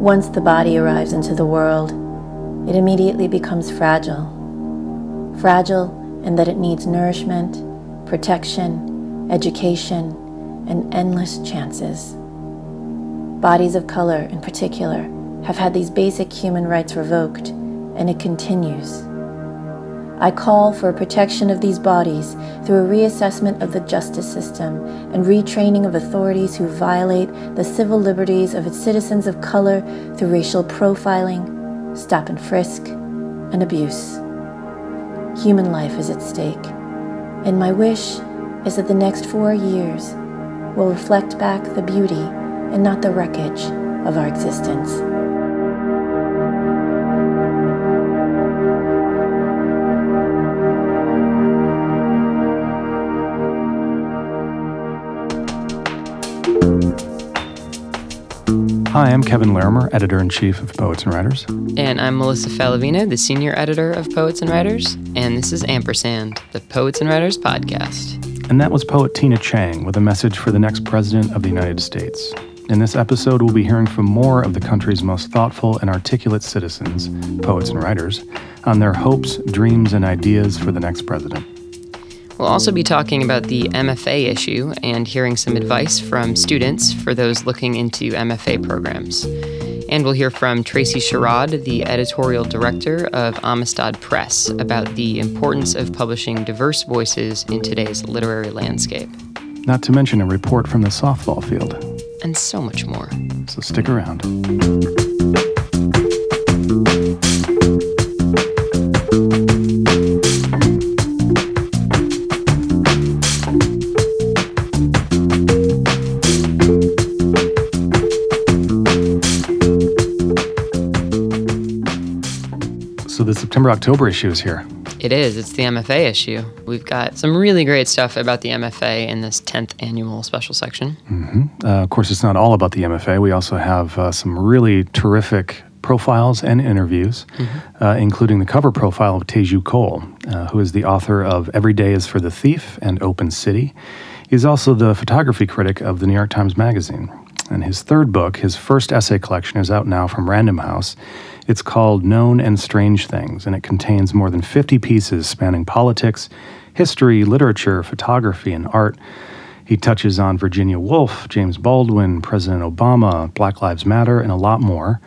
Once the body arrives into the world, it immediately becomes fragile. Fragile in that it needs nourishment, protection, education, and endless chances. Bodies of color, in particular, have had these basic human rights revoked, and it continues. I call for protection of these bodies through a reassessment of the justice system and retraining of authorities who violate the civil liberties of its citizens of color through racial profiling, stop and frisk, and abuse. Human life is at stake, and my wish is that the next four years will reflect back the beauty and not the wreckage of our existence. Hi, I'm Kevin Larimer, editor in chief of Poets and Writers. And I'm Melissa Faliveno, the senior editor of Poets and Writers. And this is Ampersand, the Poets and Writers podcast. And that was poet Tina Chang with a message for the next president of the United States. In this episode, we'll be hearing from more of the country's most thoughtful and articulate citizens, poets and writers, on their hopes, dreams, and ideas for the next president. We'll also be talking about the MFA issue and hearing some advice from students for those looking into MFA programs. And we'll hear from Tracy Sherrod, the editorial director of Amistad Press, about the importance of publishing diverse voices in today's literary landscape. Not to mention a report from the softball field. And so much more. So stick around. October issue is here. It is. It's the MFA issue. We've got some really great stuff about the MFA in this 10th annual special section. Mm-hmm. Uh, of course, it's not all about the MFA. We also have uh, some really terrific profiles and interviews, mm-hmm. uh, including the cover profile of Teju Cole, uh, who is the author of Every Day is for the Thief and Open City. He's also the photography critic of the New York Times Magazine. And his third book, his first essay collection, is out now from Random House. It's called Known and Strange Things, and it contains more than 50 pieces spanning politics, history, literature, photography, and art. He touches on Virginia Woolf, James Baldwin, President Obama, Black Lives Matter, and a lot more.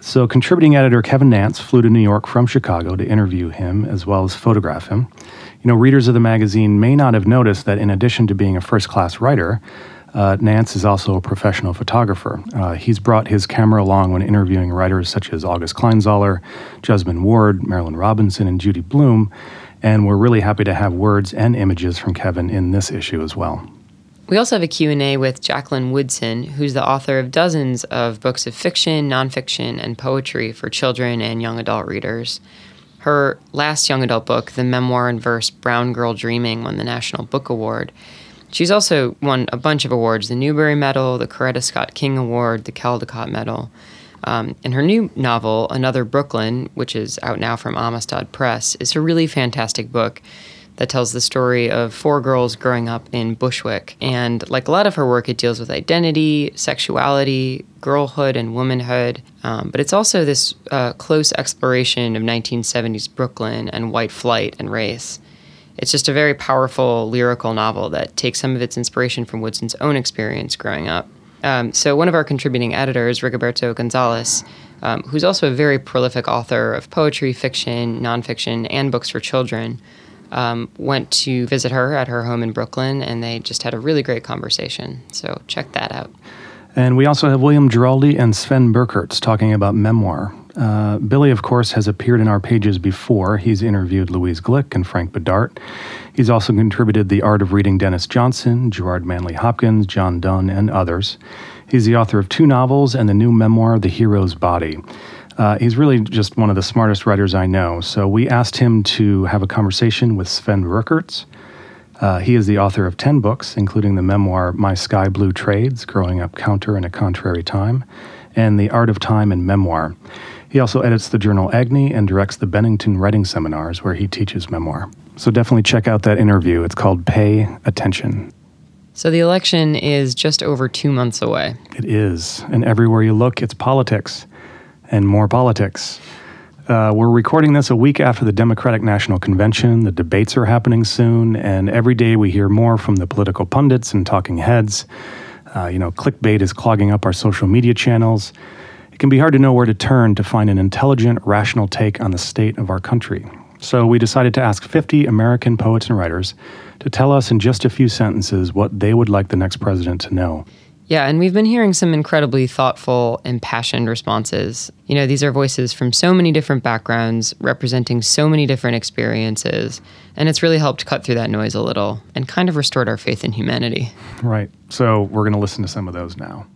So, contributing editor Kevin Nance flew to New York from Chicago to interview him as well as photograph him. You know, readers of the magazine may not have noticed that in addition to being a first class writer, uh, Nance is also a professional photographer. Uh, he's brought his camera along when interviewing writers such as August Kleinzahler, Jesmyn Ward, Marilynne Robinson, and Judy Blume, and we're really happy to have words and images from Kevin in this issue as well. We also have a Q&A with Jacqueline Woodson, who's the author of dozens of books of fiction, nonfiction, and poetry for children and young adult readers. Her last young adult book, the memoir in verse Brown Girl Dreaming, won the National Book Award. She's also won a bunch of awards the Newbery Medal, the Coretta Scott King Award, the Caldecott Medal. Um, and her new novel, Another Brooklyn, which is out now from Amistad Press, is a really fantastic book that tells the story of four girls growing up in Bushwick. And like a lot of her work, it deals with identity, sexuality, girlhood, and womanhood. Um, but it's also this uh, close exploration of 1970s Brooklyn and white flight and race. It's just a very powerful lyrical novel that takes some of its inspiration from Woodson's own experience growing up. Um, so, one of our contributing editors, Rigoberto Gonzalez, um, who's also a very prolific author of poetry, fiction, nonfiction, and books for children, um, went to visit her at her home in Brooklyn, and they just had a really great conversation. So, check that out. And we also have William Giraldi and Sven Birkerts talking about memoir. Uh, Billy, of course, has appeared in our pages before. He's interviewed Louise Glück and Frank Bidart. He's also contributed The Art of Reading Denis Johnson, Gerard Manley Hopkins, John Donne, and others. He's the author of two novels and the new memoir, The Hero's Body. Uh, he's really just one of the smartest writers I know. So we asked him to have a conversation with Sven Birkerts. Uh, he is the author of 10 books, including the memoir My Sky Blue Trades Growing Up Counter in a Contrary Time, and The Art of Time in Memoir. He also edits the journal Agni and directs the Bennington Writing Seminars, where he teaches memoir. So definitely check out that interview. It's called Pay Attention. So the election is just over two months away. It is. And everywhere you look, it's politics and more politics. Uh, we're recording this a week after the Democratic National Convention. The debates are happening soon, and every day we hear more from the political pundits and talking heads. Uh, you know, clickbait is clogging up our social media channels. It can be hard to know where to turn to find an intelligent, rational take on the state of our country. So we decided to ask 50 American poets and writers to tell us in just a few sentences what they would like the next president to know. Yeah, and we've been hearing some incredibly thoughtful, impassioned responses. You know, these are voices from so many different backgrounds, representing so many different experiences, and it's really helped cut through that noise a little and kind of restored our faith in humanity. Right. So we're going to listen to some of those now.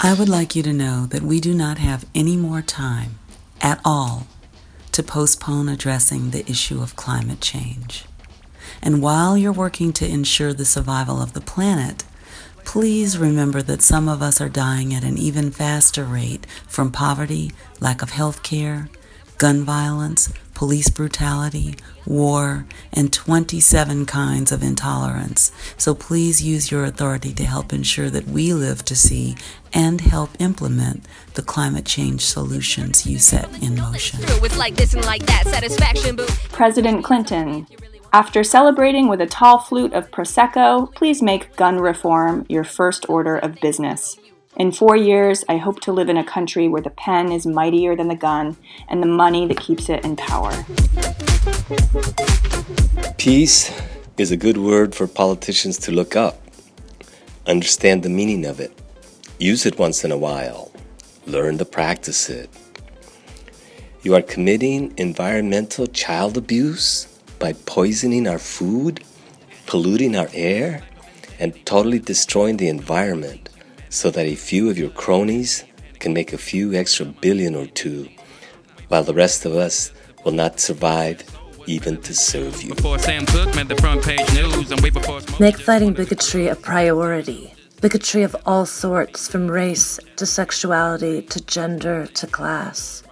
I would like you to know that we do not have any more time at all to postpone addressing the issue of climate change. And while you're working to ensure the survival of the planet, please remember that some of us are dying at an even faster rate from poverty, lack of health care, gun violence, police brutality, war, and 27 kinds of intolerance. So please use your authority to help ensure that we live to see and help implement the climate change solutions you set in motion. President Clinton, after celebrating with a tall flute of Prosecco, please make gun reform your first order of business. In four years, I hope to live in a country where the pen is mightier than the gun and the money that keeps it in power. Peace is a good word for politicians to look up, understand the meaning of it, use it once in a while, learn to practice it. You are committing environmental child abuse by poisoning our food, polluting our air, and totally destroying the environment so that a few of your cronies can make a few extra billion or two, while the rest of us will not survive even to serve you. Make fighting bigotry a priority. Bigotry of all sorts, from race to sexuality to gender to class.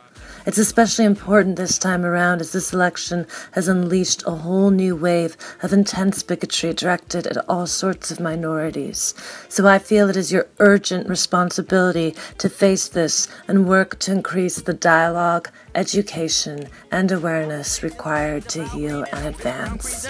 It's especially important this time around as this election has unleashed a whole new wave of intense bigotry directed at all sorts of minorities. So I feel it is your urgent responsibility to face this and work to increase the dialogue, education, and awareness required to heal and advance.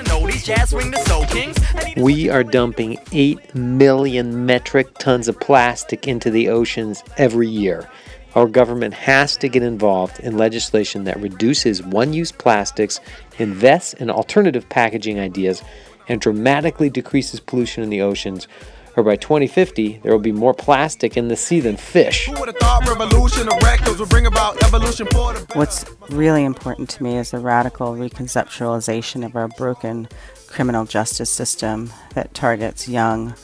We are dumping 8 million metric tons of plastic into the oceans every year. Our government has to get involved in legislation that reduces one use plastics, invests in alternative packaging ideas, and dramatically decreases pollution in the oceans. Or by 2050, there will be more plastic in the sea than fish. What's really important to me is the radical reconceptualization of our broken criminal justice system that targets young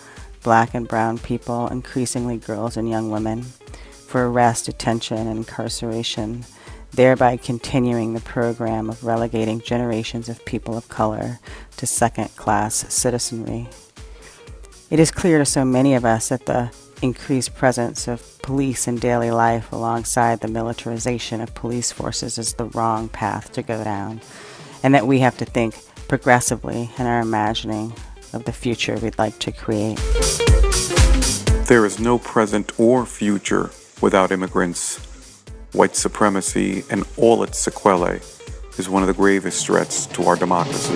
black and brown people, increasingly girls and young women for arrest, detention, and incarceration, thereby continuing the program of relegating generations of people of color to second class citizenry. It is clear to so many of us that the increased presence of police in daily life alongside the militarization of police forces is the wrong path to go down, and that we have to think progressively in our imagining of the future we'd like to create. There is no present or future without immigrants. White supremacy and all its sequelae is one of the gravest threats to our democracy.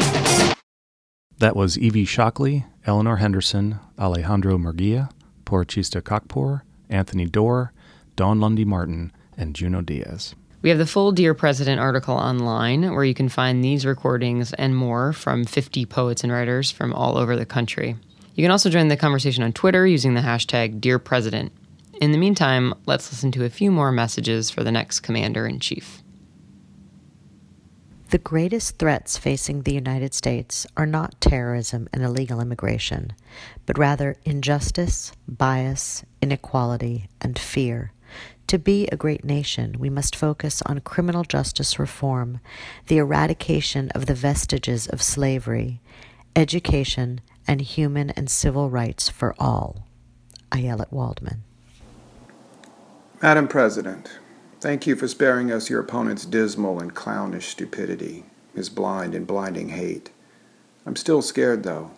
That was Evie Shockley, Eleanor Henderson, Alejandro Murguia, Porochista Khakpour, Anthony Doerr, Dawn Lundy Martin, and Junot Diaz. We have the full Dear President article online where you can find these recordings and more from 50 poets and writers from all over the country. You can also join the conversation on Twitter using the hashtag Dear President. In the meantime, let's listen to a few more messages for the next Commander in Chief. The greatest threats facing the United States are not terrorism and illegal immigration, but rather injustice, bias, inequality, and fear. To be a great nation, we must focus on criminal justice reform, the eradication of the vestiges of slavery, education, and human and civil rights for all. i Ayelet Waldman. Madam President, thank you for sparing us your opponent's dismal and clownish stupidity. his blind and blinding hate. I'm still scared, though.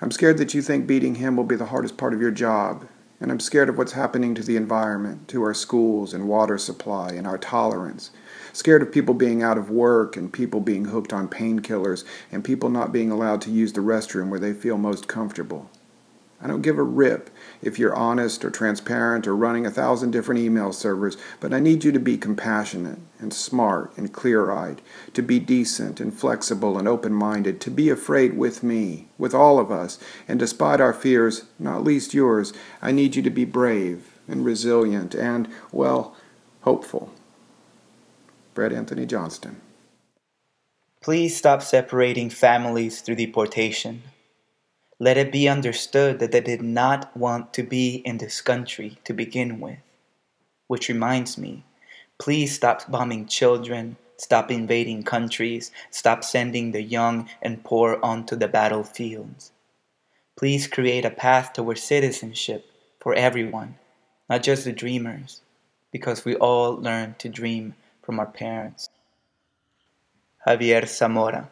I'm scared that you think beating him will be the hardest part of your job, and I'm scared of what's happening to the environment, to our schools and water supply and our tolerance. Scared of people being out of work and people being hooked on painkillers and people not being allowed to use the restroom where they feel most comfortable. I don't give a rip if you're honest or transparent or running a thousand different email servers, but I need you to be compassionate and smart and clear eyed, to be decent and flexible and open minded, to be afraid with me, with all of us, and despite our fears, not least yours, I need you to be brave and resilient and, well, hopeful. Bret Anthony Johnston. Please stop separating families through deportation. Let it be understood that they did not want to be in this country to begin with. Which reminds me, please stop bombing children, stop invading countries, stop sending the young and poor onto the battlefields. Please create a path towards citizenship for everyone, not just the dreamers, because we all learn to dream from our parents. Javier Zamora.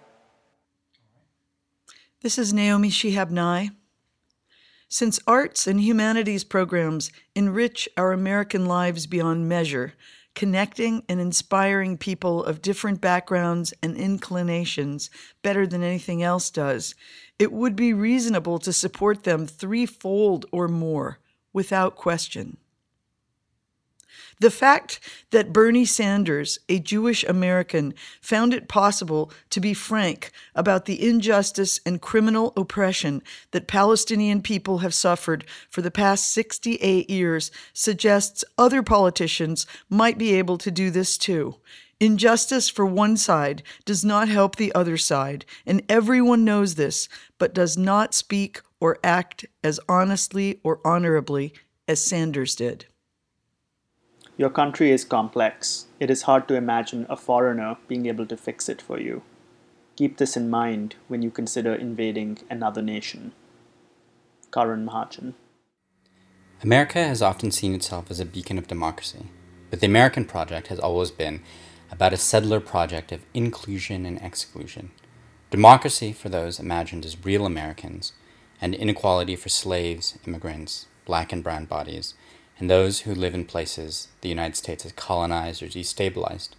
This is Naomi Shihab Nye. Since arts and humanities programs enrich our American lives beyond measure, connecting and inspiring people of different backgrounds and inclinations better than anything else does, it would be reasonable to support them threefold or more without question. The fact that Bernie Sanders, a Jewish American, found it possible to be frank about the injustice and criminal oppression that Palestinian people have suffered for the past 68 years suggests other politicians might be able to do this too. Injustice for one side does not help the other side, and everyone knows this, but does not speak or act as honestly or honorably as Sanders did. Your country is complex. It is hard to imagine a foreigner being able to fix it for you. Keep this in mind when you consider invading another nation. Karan Mahajan. America has often seen itself as a beacon of democracy, but the American project has always been about a settler project of inclusion and exclusion. Democracy for those imagined as real Americans, and inequality for slaves, immigrants, black and brown bodies, and those who live in places the United States has colonized or destabilized,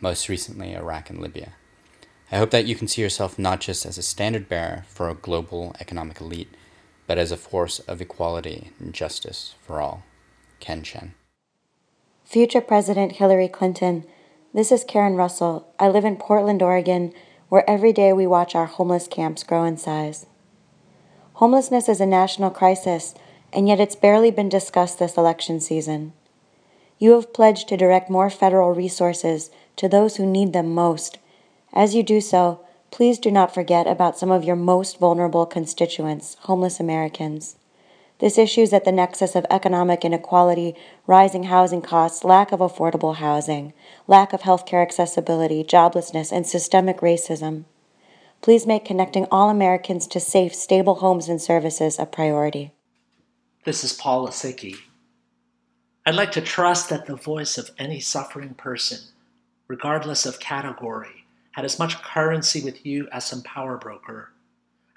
most recently Iraq and Libya. I hope that you can see yourself not just as a standard bearer for a global economic elite, but as a force of equality and justice for all. Ken Chen. Future President Hillary Clinton, this is Karen Russell. I live in Portland, Oregon, where every day we watch our homeless camps grow in size. Homelessness is a national crisis and yet it's barely been discussed this election season. You have pledged to direct more federal resources to those who need them most. As you do so, please do not forget about some of your most vulnerable constituents, homeless Americans. This issue is at the nexus of economic inequality, rising housing costs, lack of affordable housing, lack of healthcare accessibility, joblessness, and systemic racism. Please make connecting all Americans to safe, stable homes and services a priority. This is Paul Lisicky. I'd like to trust that the voice of any suffering person, regardless of category, had as much currency with you as some power broker.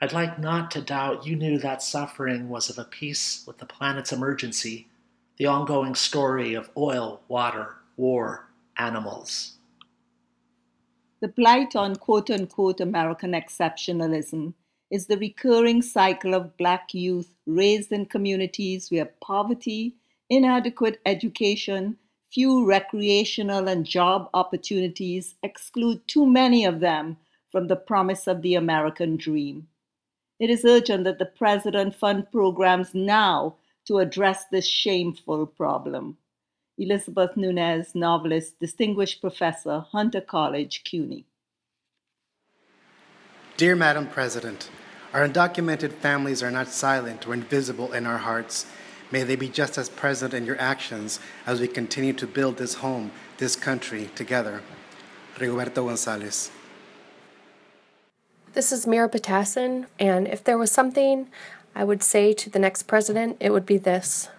I'd like not to doubt you knew that suffering was of a piece with the planet's emergency, the ongoing story of oil, water, war, animals. The blight on quote unquote American exceptionalism is the recurring cycle of Black youth raised in communities where poverty, inadequate education, few recreational and job opportunities exclude too many of them from the promise of the American dream. It is urgent that the President fund programs now to address this shameful problem. Elizabeth Nunez, novelist, Distinguished Professor, Hunter College, CUNY. Dear Madam President, our undocumented families are not silent or invisible in our hearts. May they be just as present in your actions as we continue to build this home, this country together. Rigoberto Gonzalez. This is Mira Ptacin, and if there was something I would say to the next president, it would be this.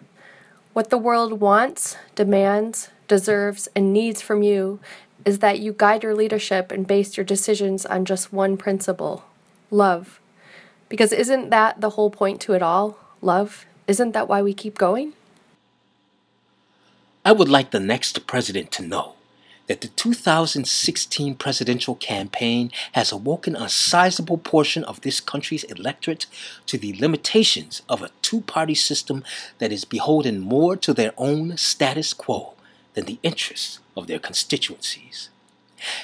What the world wants, demands, deserves, and needs from you is that you guide your leadership and base your decisions on just one principle love. Because isn't that the whole point to it all? Love? Isn't that why we keep going? I would like the next president to know that the 2016 presidential campaign has awoken a sizable portion of this country's electorate to the limitations of a two party system that is beholden more to their own status quo than the interests of their constituencies.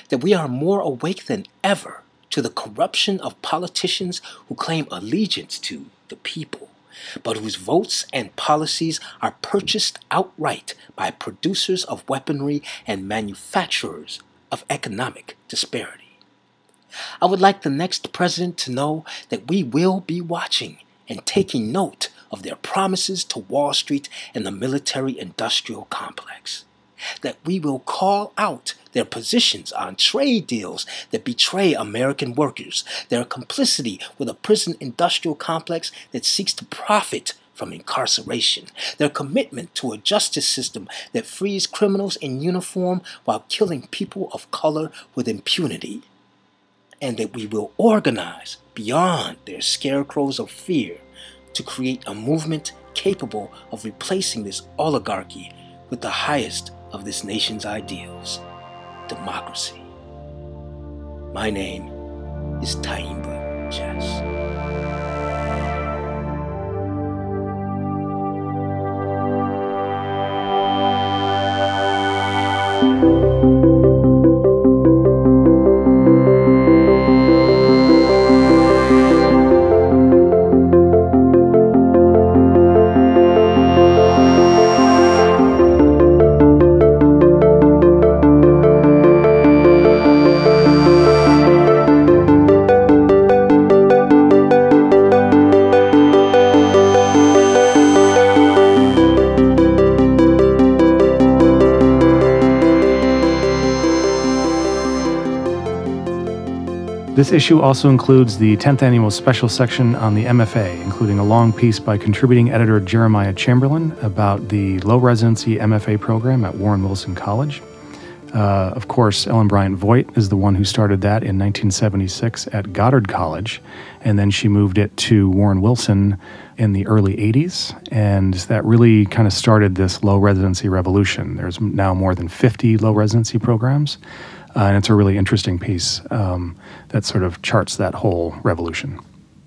That we are more awake than ever to the corruption of politicians who claim allegiance to the people, but whose votes and policies are purchased outright by producers of weaponry and manufacturers of economic disparity. I would like the next president to know that we will be watching and taking note of their promises to Wall Street and the military industrial complex that we will call out their positions on trade deals that betray American workers, their complicity with a prison industrial complex that seeks to profit from incarceration, their commitment to a justice system that frees criminals in uniform while killing people of color with impunity, and that we will organize beyond their scarecrows of fear to create a movement capable of replacing this oligarchy with the highest of this nation's ideals democracy. My name is Tyehimba Jess. This issue also includes the 10th annual special section on the MFA, including a long piece by contributing editor Jeremiah Chamberlin about the low residency MFA program at Warren Wilson College. Uh, of course, Ellen Bryant Voigt is the one who started that in 1976 at Goddard College, and then she moved it to Warren Wilson in the early 80s, and that really kind of started this low residency revolution. There's now more than 50 low residency programs. Uh, and it's a really interesting piece um, that sort of charts that whole revolution.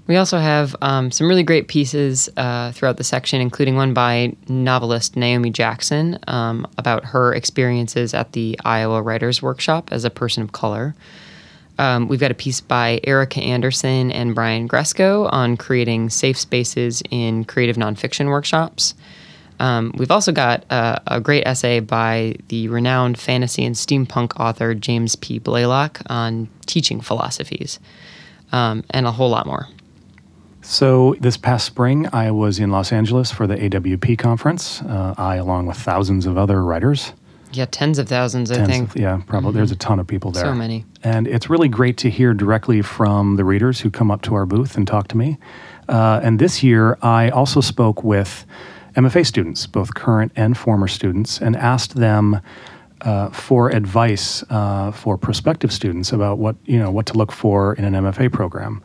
We also have um, some really great pieces uh, throughout the section, including one by novelist Naomi Jackson um, about her experiences at the Iowa Writers Workshop as a person of color. Um, we've got a piece by Erica Anderson and Brian Gresko on creating safe spaces in creative nonfiction workshops. Um, we've also got a, a, great essay by the renowned fantasy and steampunk author James P. Blaylock on teaching philosophies, um, and a whole lot more. So, this past spring, I was in Los Angeles for the AWP conference. Uh, I, along with thousands of other writers. Yeah, tens of thousands, tens I think. Of, yeah, probably. Mm-hmm. There's a ton of people there. So many. And it's really great to hear directly from the readers who come up to our booth and talk to me. Uh, and this year, I also spoke with MFA students, both current and former students, and asked them uh, for advice uh, for prospective students about what you know what to look for in an MFA program.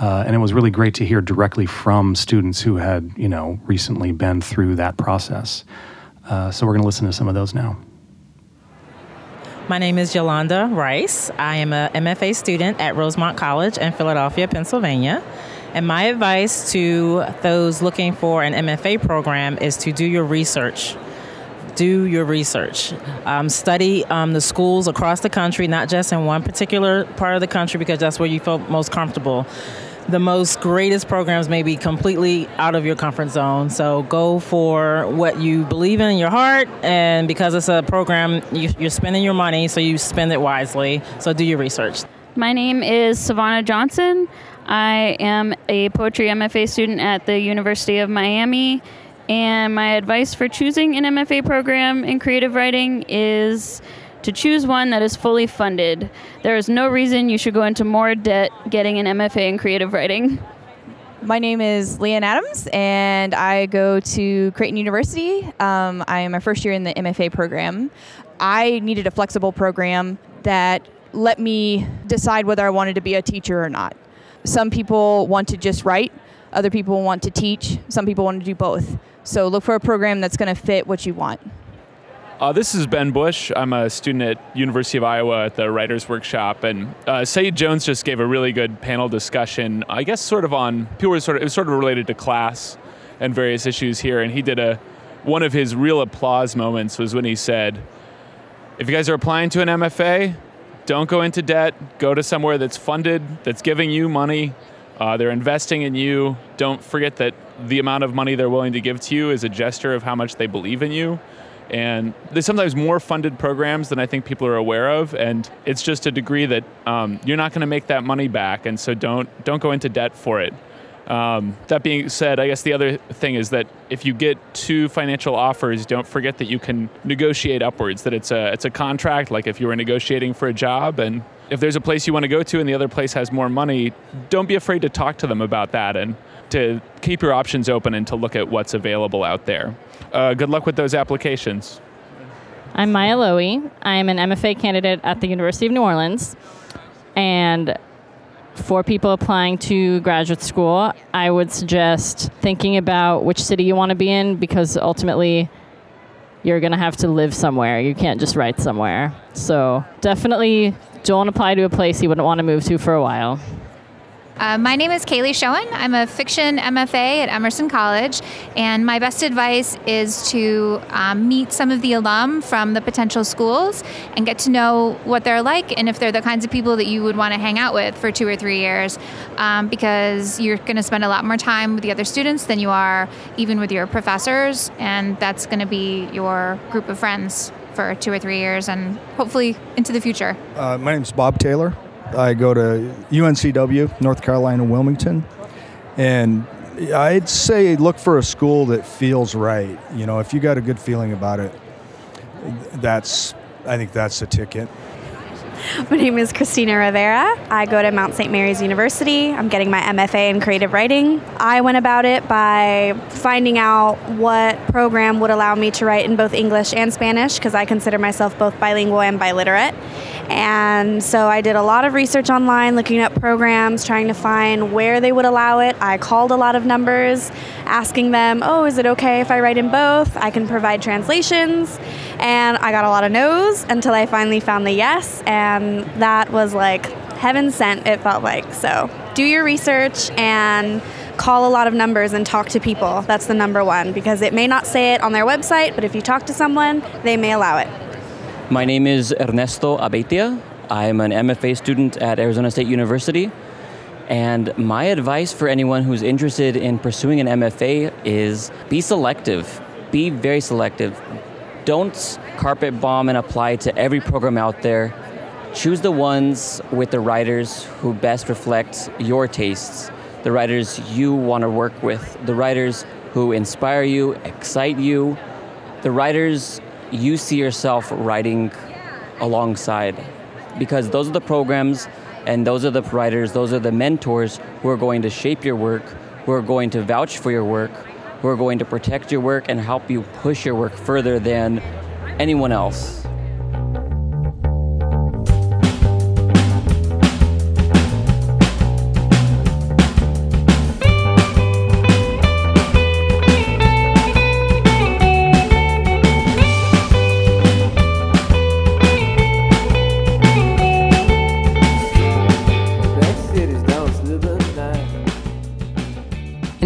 Uh, and it was really great to hear directly from students who had you know recently been through that process. Uh, so we're going to listen to some of those now. My name is Yolanda Rice. I am a MFA student at Rosemont College in Philadelphia, Pennsylvania. And my advice to those looking for an MFA program is to do your research. Do your research. Um, study um, the schools across the country, not just in one particular part of the country, because that's where you feel most comfortable. The most greatest programs may be completely out of your comfort zone. So go for what you believe in in your heart. And because it's a program, you, you're spending your money, so you spend it wisely. So do your research. My name is Savannah Johnson. I am a poetry MFA student at the University of Miami, and my advice for choosing an MFA program in creative writing is to choose one that is fully funded. There is no reason you should go into more debt getting an MFA in creative writing. My name is Leanne Adams, and I go to Creighton University. Um, I am my first year in the MFA program. I needed a flexible program that let me decide whether I wanted to be a teacher or not. Some people want to just write, other people want to teach, some people want to do both. So look for a program that's going to fit what you want. Uh, this is Ben Bush. I'm a student at University of Iowa at the Writers Workshop, and uh, Saeed Jones just gave a really good panel discussion. I guess sort of on people were sort of it was sort of related to class and various issues here, and he did a one of his real applause moments was when he said, "If you guys are applying to an MFA, don't go into debt. Go to somewhere that's funded, that's giving you money. Uh, they're investing in you. Don't forget that the amount of money they're willing to give to you is a gesture of how much they believe in you." and there's sometimes more funded programs than I think people are aware of, and it's just a degree that um, you're not going to make that money back, and so don't don't go into debt for it. Um, that being said, I guess the other thing is that if you get two financial offers, don't forget that you can negotiate upwards. That it's a it's a contract, like if you were negotiating for a job, and if there's a place you want to go to and the other place has more money, don't be afraid to talk to them about that and to keep your options open and to look at what's available out there. Uh, good luck with those applications. I'm Maya Lowy. I'm an MFA candidate at the University of New Orleans. And for people applying to graduate school, I would suggest thinking about which city you want to be in because ultimately you're going to have to live somewhere. You can't just write somewhere. So definitely don't apply to a place you wouldn't want to move to for a while. Uh, my name is Kaylee Schoen. I'm a fiction MFA at Emerson College, and my best advice is to um, meet some of the alum from the potential schools and get to know what they're like and if they're the kinds of people that you would want to hang out with for two or three years, um, because you're going to spend a lot more time with the other students than you are even with your professors, and that's going to be your group of friends for two or three years and hopefully into the future. Uh, my name is Bob Taylor. I go to UNCW, North Carolina, Wilmington, and I'd say look for a school that feels right. You know, if you got a good feeling about it, that's I think that's the ticket. My name is Christina Rivera. I go to Mount St. Mary's University. I'm getting my MFA in creative writing. I went about it by finding out what program would allow me to write in both English and Spanish because I consider myself both bilingual and biliterate. And so I did a lot of research online, looking up programs, trying to find where they would allow it. I called a lot of numbers, asking them, oh, is it okay if I write in both? I can provide translations. And I got a lot of no's until I finally found the yes. And that was like heaven sent, it felt like. So do your research and call a lot of numbers and talk to people. That's the number one because it may not say it on their website, but if you talk to someone, they may allow it. My name is Ernesto Abetia. I'm an MFA student at Arizona State University. And my advice for anyone who's interested in pursuing an MFA is be selective. Be very selective. Don't carpet bomb and apply to every program out there. Choose the ones with the writers who best reflect your tastes, the writers you want to work with, the writers who inspire you, excite you, the writers you see yourself writing alongside. Because those are the programs and those are the writers, those are the mentors who are going to shape your work, who are going to vouch for your work, who are going to protect your work and help you push your work further than anyone else.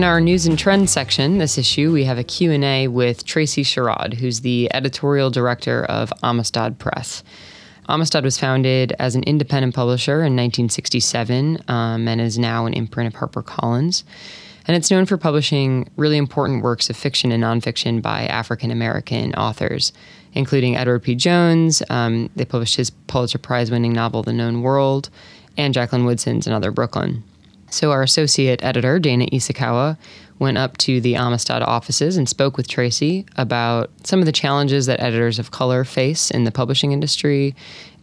Our news and trends section this issue, we have a Q&A with Tracy Sherrod, who's the editorial director of Amistad Press. Amistad was founded as an independent publisher in 1967 um, and is now an imprint of HarperCollins. And it's known for publishing really important works of fiction and nonfiction by African American authors, including Edward P. Jones. Um, they published his Pulitzer Prize winning novel, The Known World, and Jacqueline Woodson's Another Brooklyn. So our associate editor, Dana Isokawa, went up to the Amistad offices and spoke with Tracy about some of the challenges that editors of color face in the publishing industry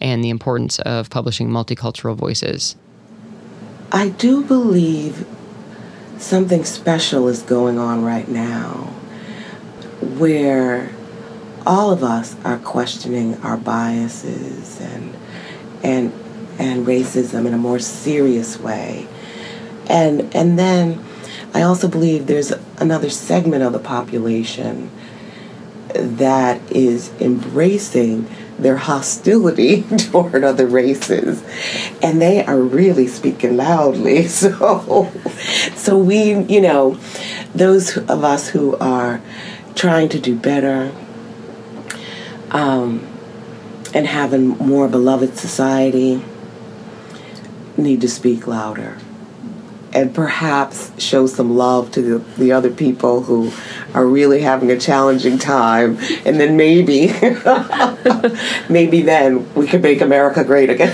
and the importance of publishing multicultural voices. I do believe something special is going on right now where all of us are questioning our biases and and and racism in a more serious way. And and then I also believe there's another segment of the population that is embracing their hostility toward other races. And they are really speaking loudly. So so we you know those of us who are trying to do better um, and having more beloved society need to speak louder and perhaps show some love to the, the other people who are really having a challenging time. And then maybe maybe then we can make america great again.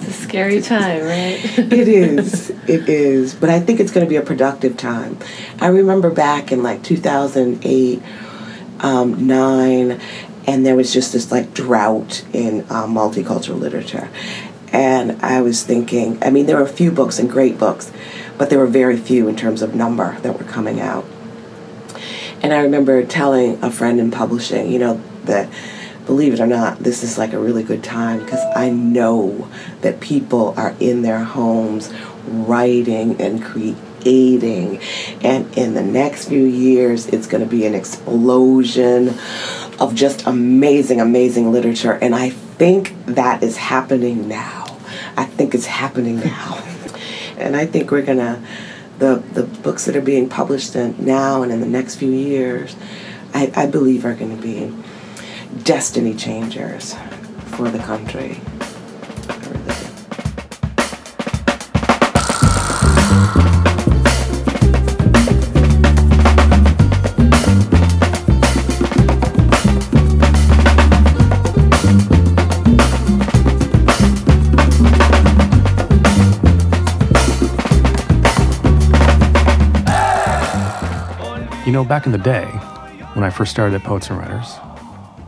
It's a scary time right? It is. It is. But i think it's going to be a productive time. I remember back in like 2008 um, 9 and there was just this like drought in um, multicultural literature and I was thinking, I mean, there were a few books and great books, but there were very few in terms of number that were coming out. And I remember telling a friend in publishing, you know, that believe it or not, this is like a really good time because I know that people are in their homes writing and creating. And in the next few years, it's going to be an explosion of just amazing, amazing literature. And I think that is happening now. I think it's happening now. and I think we're going to, the, the books that are being published now and in the next few years, I, I believe are going to be destiny changers for the country. Know, back in the day, when I first started at Poets and Writers,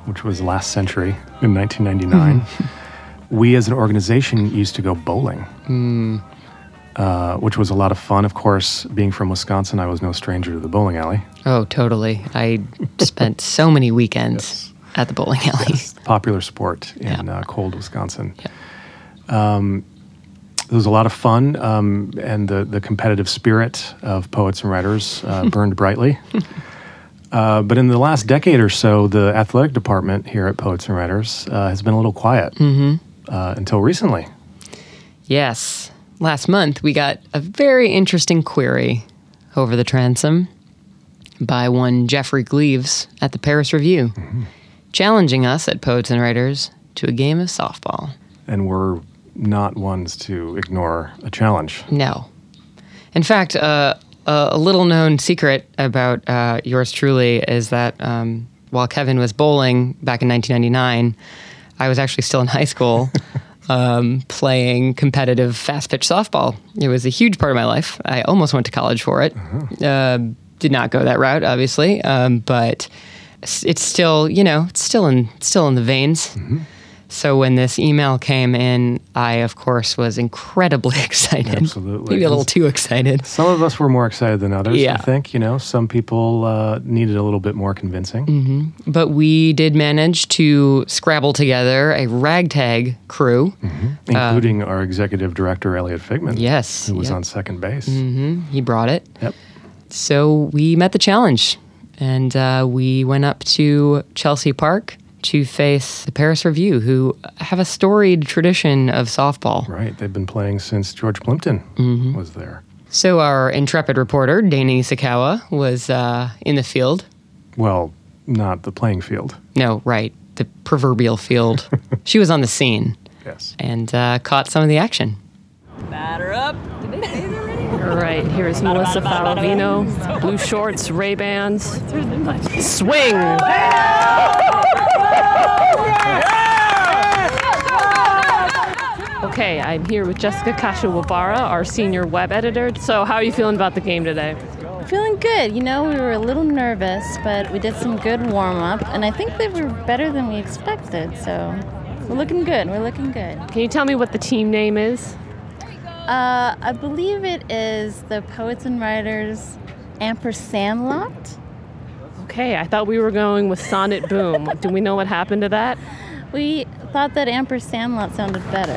which was last century in 1999, we as an organization used to go bowling, Mm. uh, which was a lot of fun. Of course, being from Wisconsin, I was no stranger to the bowling alley. Oh, totally. I spent so many weekends at the bowling alley. Popular sport in uh, cold Wisconsin. Um, it was a lot of fun, um, and the, the competitive spirit of poets and writers uh, burned brightly. Uh, but in the last decade or so, the athletic department here at Poets and Writers uh, has been a little quiet Mhm. uh, until recently. Yes. Last month, we got a very interesting query over the transom by one Jeffrey Gleaves at the Paris Review, challenging us at Poets and Writers to a game of softball. And we're not ones to ignore a challenge. No. In fact, uh, a, little known secret about uh, yours truly is that um, while Kevin was bowling back in 1999, I was actually still in high school um, playing competitive fast pitch softball. It was a huge part of my life. I almost went to college for it. Uh, did not go that route, obviously, um, but it's it's still, you know, it's still in still in the veins. So when this email came in, I of course was incredibly excited. Absolutely. Maybe a little too excited. Some of us were more excited than others, Yeah. I think. You know, some people uh, needed a little bit more convincing. hmm But we did manage to scrabble together a ragtag crew. including our executive director Elliot Figman. Yes, who was yep. on second base. hmm He brought it. Yep. So we met the challenge, and uh, we went up to Chelsea Park to face the Paris Review, who have a storied tradition of softball. Right, they've been playing since George Plimpton Mhm. was there. So our intrepid reporter, Dana Isokawa, was uh, in the field. Well, not the playing field. No, right, the proverbial field. she was on the scene. Yes. And uh, caught some of the action. Batter up. All right, here is Melissa Faliveno. Blue shorts, Ray Bans. Swing. Okay, I'm here with Jessica Kashiwabara, our senior web editor. So, how are you feeling about the game today? Feeling good. You know, we were a little nervous, but we did some good warm up, and I think they were better than we expected. So we're looking good. We're looking good. Can you tell me what the team name is? Uh, I believe it is the Poets and Writers Ampersand Lot. Okay, I thought we were going with Sonnet Boom. Do we know what happened to that? We thought that ampersand lot sounded better.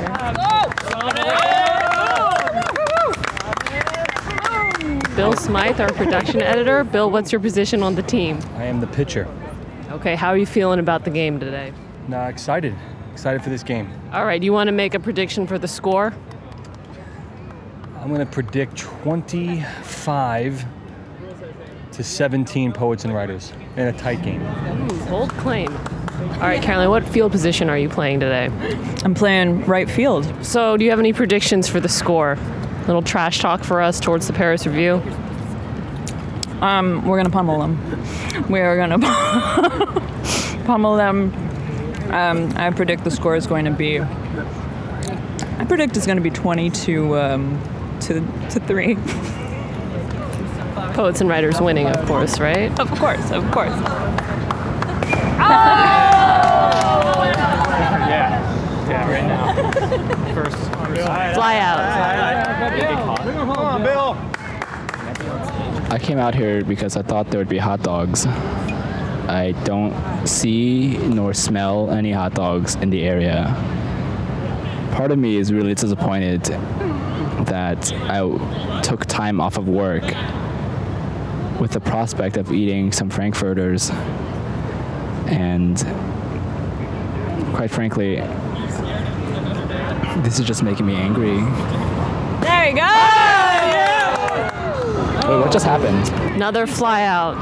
Bill Smythe, our production editor. Bill, what's your position on the team? I am the pitcher. Okay, how are you feeling about the game today? Nah, excited. Excited for this game. All right, do you want to make a prediction for the score? I'm going to predict 25 to 17 poets and writers in a tight game. Ooh, bold claim. All right, Caroline, what field position are you playing today? I'm playing right field. So, do you have any predictions for the score? A Little trash talk for us towards the Paris Review. Um, we're gonna pummel them. We are gonna pummel them. Um, I predict the score is going to be. I predict it's going to be 20 to um, to to three. Poets and writers winning, of course, right? Of course, of course. Yeah, yeah, right now. First, Fly out. Come on, Bill. I came out here because I thought there would be hot dogs. I don't see nor smell any hot dogs in the area. Part of me is really disappointed that I took time off of work with the prospect of eating some Frankfurters. And quite frankly, this is just making me angry. There you go. Wait, what just happened? Another fly out.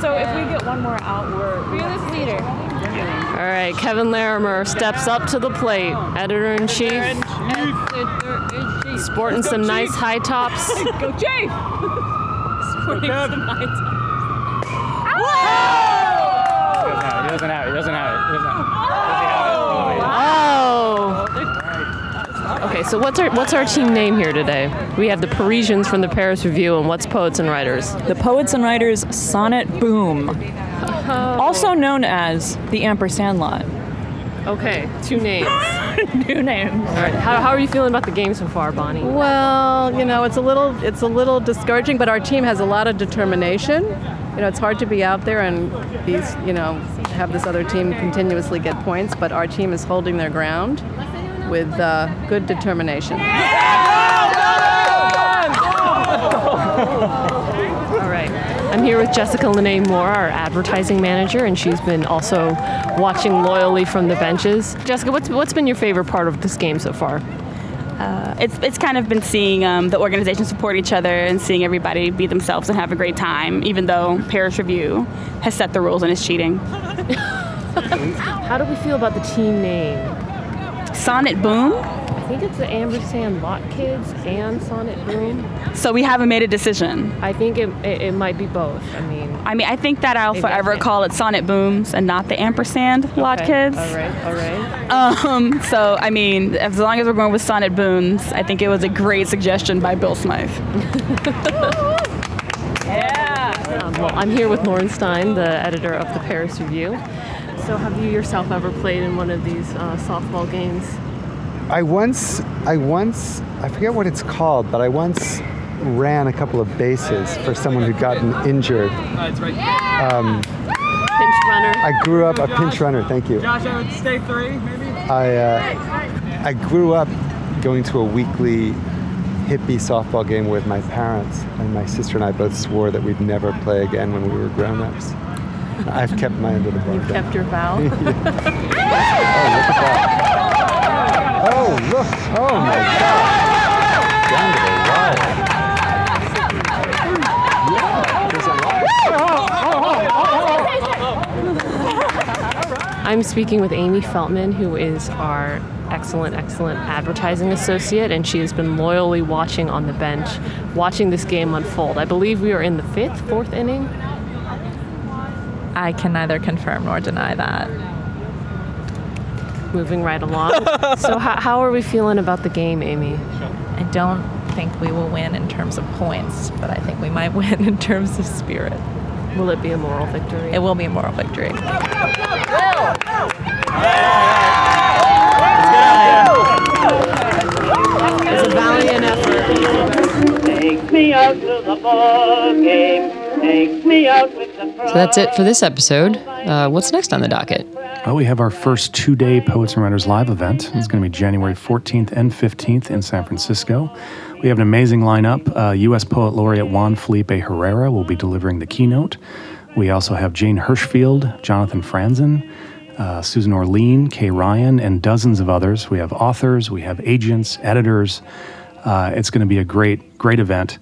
So if we get one more out, we're fearless leader. All right, Kevin Larimer steps up to the plate. Editor in chief. Sporting some nice high tops. Go Chief! Sporting some high tops. He doesn't have it. He doesn't have it. Doesn't have Oh. Okay, so what's our what's our team name here today? We have the Parisians from the Paris Review, and what's Poets and Writers? The Poets and Writers Sonnet Boom, also known as the Ampersand Lot. Okay, two names. New names. All right, how, how are you feeling about the game so far, Bonnie? Well, you know, it's a little it's a little discouraging, but our team has a lot of determination. You know, it's hard to be out there and these, you know, have this other team continuously get points, but our team is holding their ground with uh, good determination. All right. I'm here with Jessica Lene Moore, our advertising manager, and she's been also watching loyally from the benches. Jessica, what's what's been your favorite part of this game so far? Uh, it's, it's kind of been seeing um, the organization support each other and seeing everybody be themselves and have a great time, even though Paris Review has set the rules and is cheating. How do we feel about the team name? Sonnet Boom. I think it's the Ampersand Lot Kids and Sonnet Boom. So we haven't made a decision. I think it, it, it might be both. I mean, I mean, I think that I'll forever call it Sonnet Booms and not the Ampersand Lot Okay, Kids. All right, all right. Um, so, I mean, as long as we're going with Sonnet Booms, I think it was a great suggestion by Bill Smythe. yeah. Well, I'm here with Lorin Stein, the editor of the Paris Review. So, have you yourself ever played in one of these uh, softball games? I once, I once, I forget what it's called, but I once ran a couple of bases for someone who'd gotten injured. Um, Pinch runner. I grew up a pinch runner. Thank you. Josh, I would stay three, maybe. I uh, I grew up going to a weekly hippie softball game with my parents, and my sister and I both swore that we'd never play again when we were grown-ups. I've kept my end of the bargain. You've kept your vow. Oh, oh, look! Oh my God! Down to the wire. I'm speaking with Amy Feltman, who is our excellent, excellent advertising associate, and she has been loyally watching on the bench, watching this game unfold. I believe we are in the fifth, fourth inning. I can neither confirm nor deny that. Moving right along. so, how, how are we feeling about the game, Amy? I don't think we will win in terms of points, but I think we might win in terms of spirit. Will it be a moral victory? It will be a moral victory. It's a valiant effort. Take me out to the ball game. So that's it for this episode. Uh, what's next on the docket? Well, we have our first two day Poets and Writers live event. It's going to be January 14th and 15th in San Francisco. We have an amazing lineup. Uh, U.S. Poet Laureate Juan Felipe Herrera will be delivering the keynote. We also have Jane Hirschfield, Jonathan Franzen, uh, Susan Orlean, Kay Ryan, and dozens of others. We have authors, we have agents, editors. Uh, it's going to be a great, great event.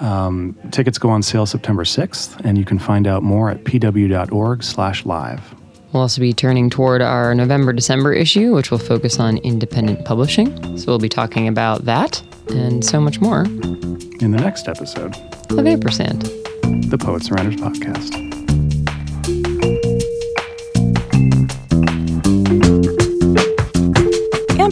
Um, tickets go on sale September 6th, and you can find out more at pw.org/live. We'll also be turning toward our November December issue, which will focus on independent publishing. So we'll be talking about that and so much more in the next episode of Ampersand, the Poets and Writers Podcast.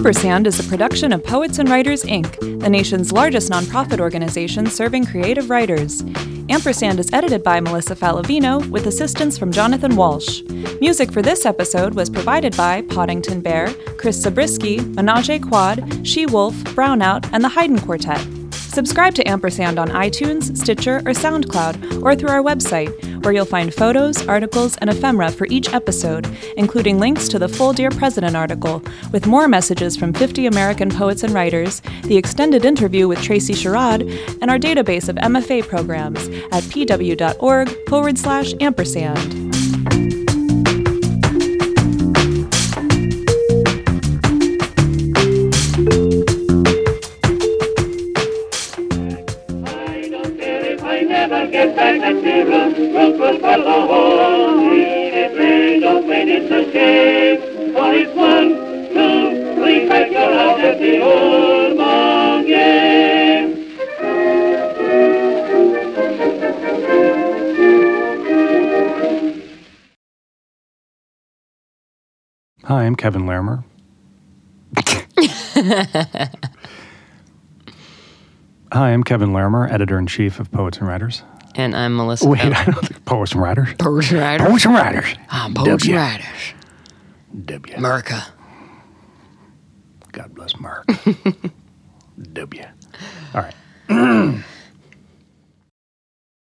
Ampersand is a production of Poets and Writers Inc., the nation's largest nonprofit organization serving creative writers. Ampersand is edited by Melissa Faliveno with assistance from Jonathan Walsh. Music for this episode was provided by Poddington Bear, Chris Zabriskie, Menage Quad, She Wolf, Brownout, and the Haydn Quartet. Subscribe to Ampersand on iTunes, Stitcher, or SoundCloud, or through our website, where you'll find photos, articles, and ephemera for each episode, including links to the full Dear President article, with more messages from 50 American poets and writers, the extended interview with Tracy Sherrod, and our database of MFA programs at pw.org forward slash ampersand. Hi, I'm Kevin Larimer. Hi, I'm Kevin Larimer, editor in chief of Poets and Writers. And I'm Melissa. Wait, I don't think Poets and Writers. Poets and Writers. Poets and Writers. I'm Poets w. and Writers. W. America. God bless Mark. w. All right.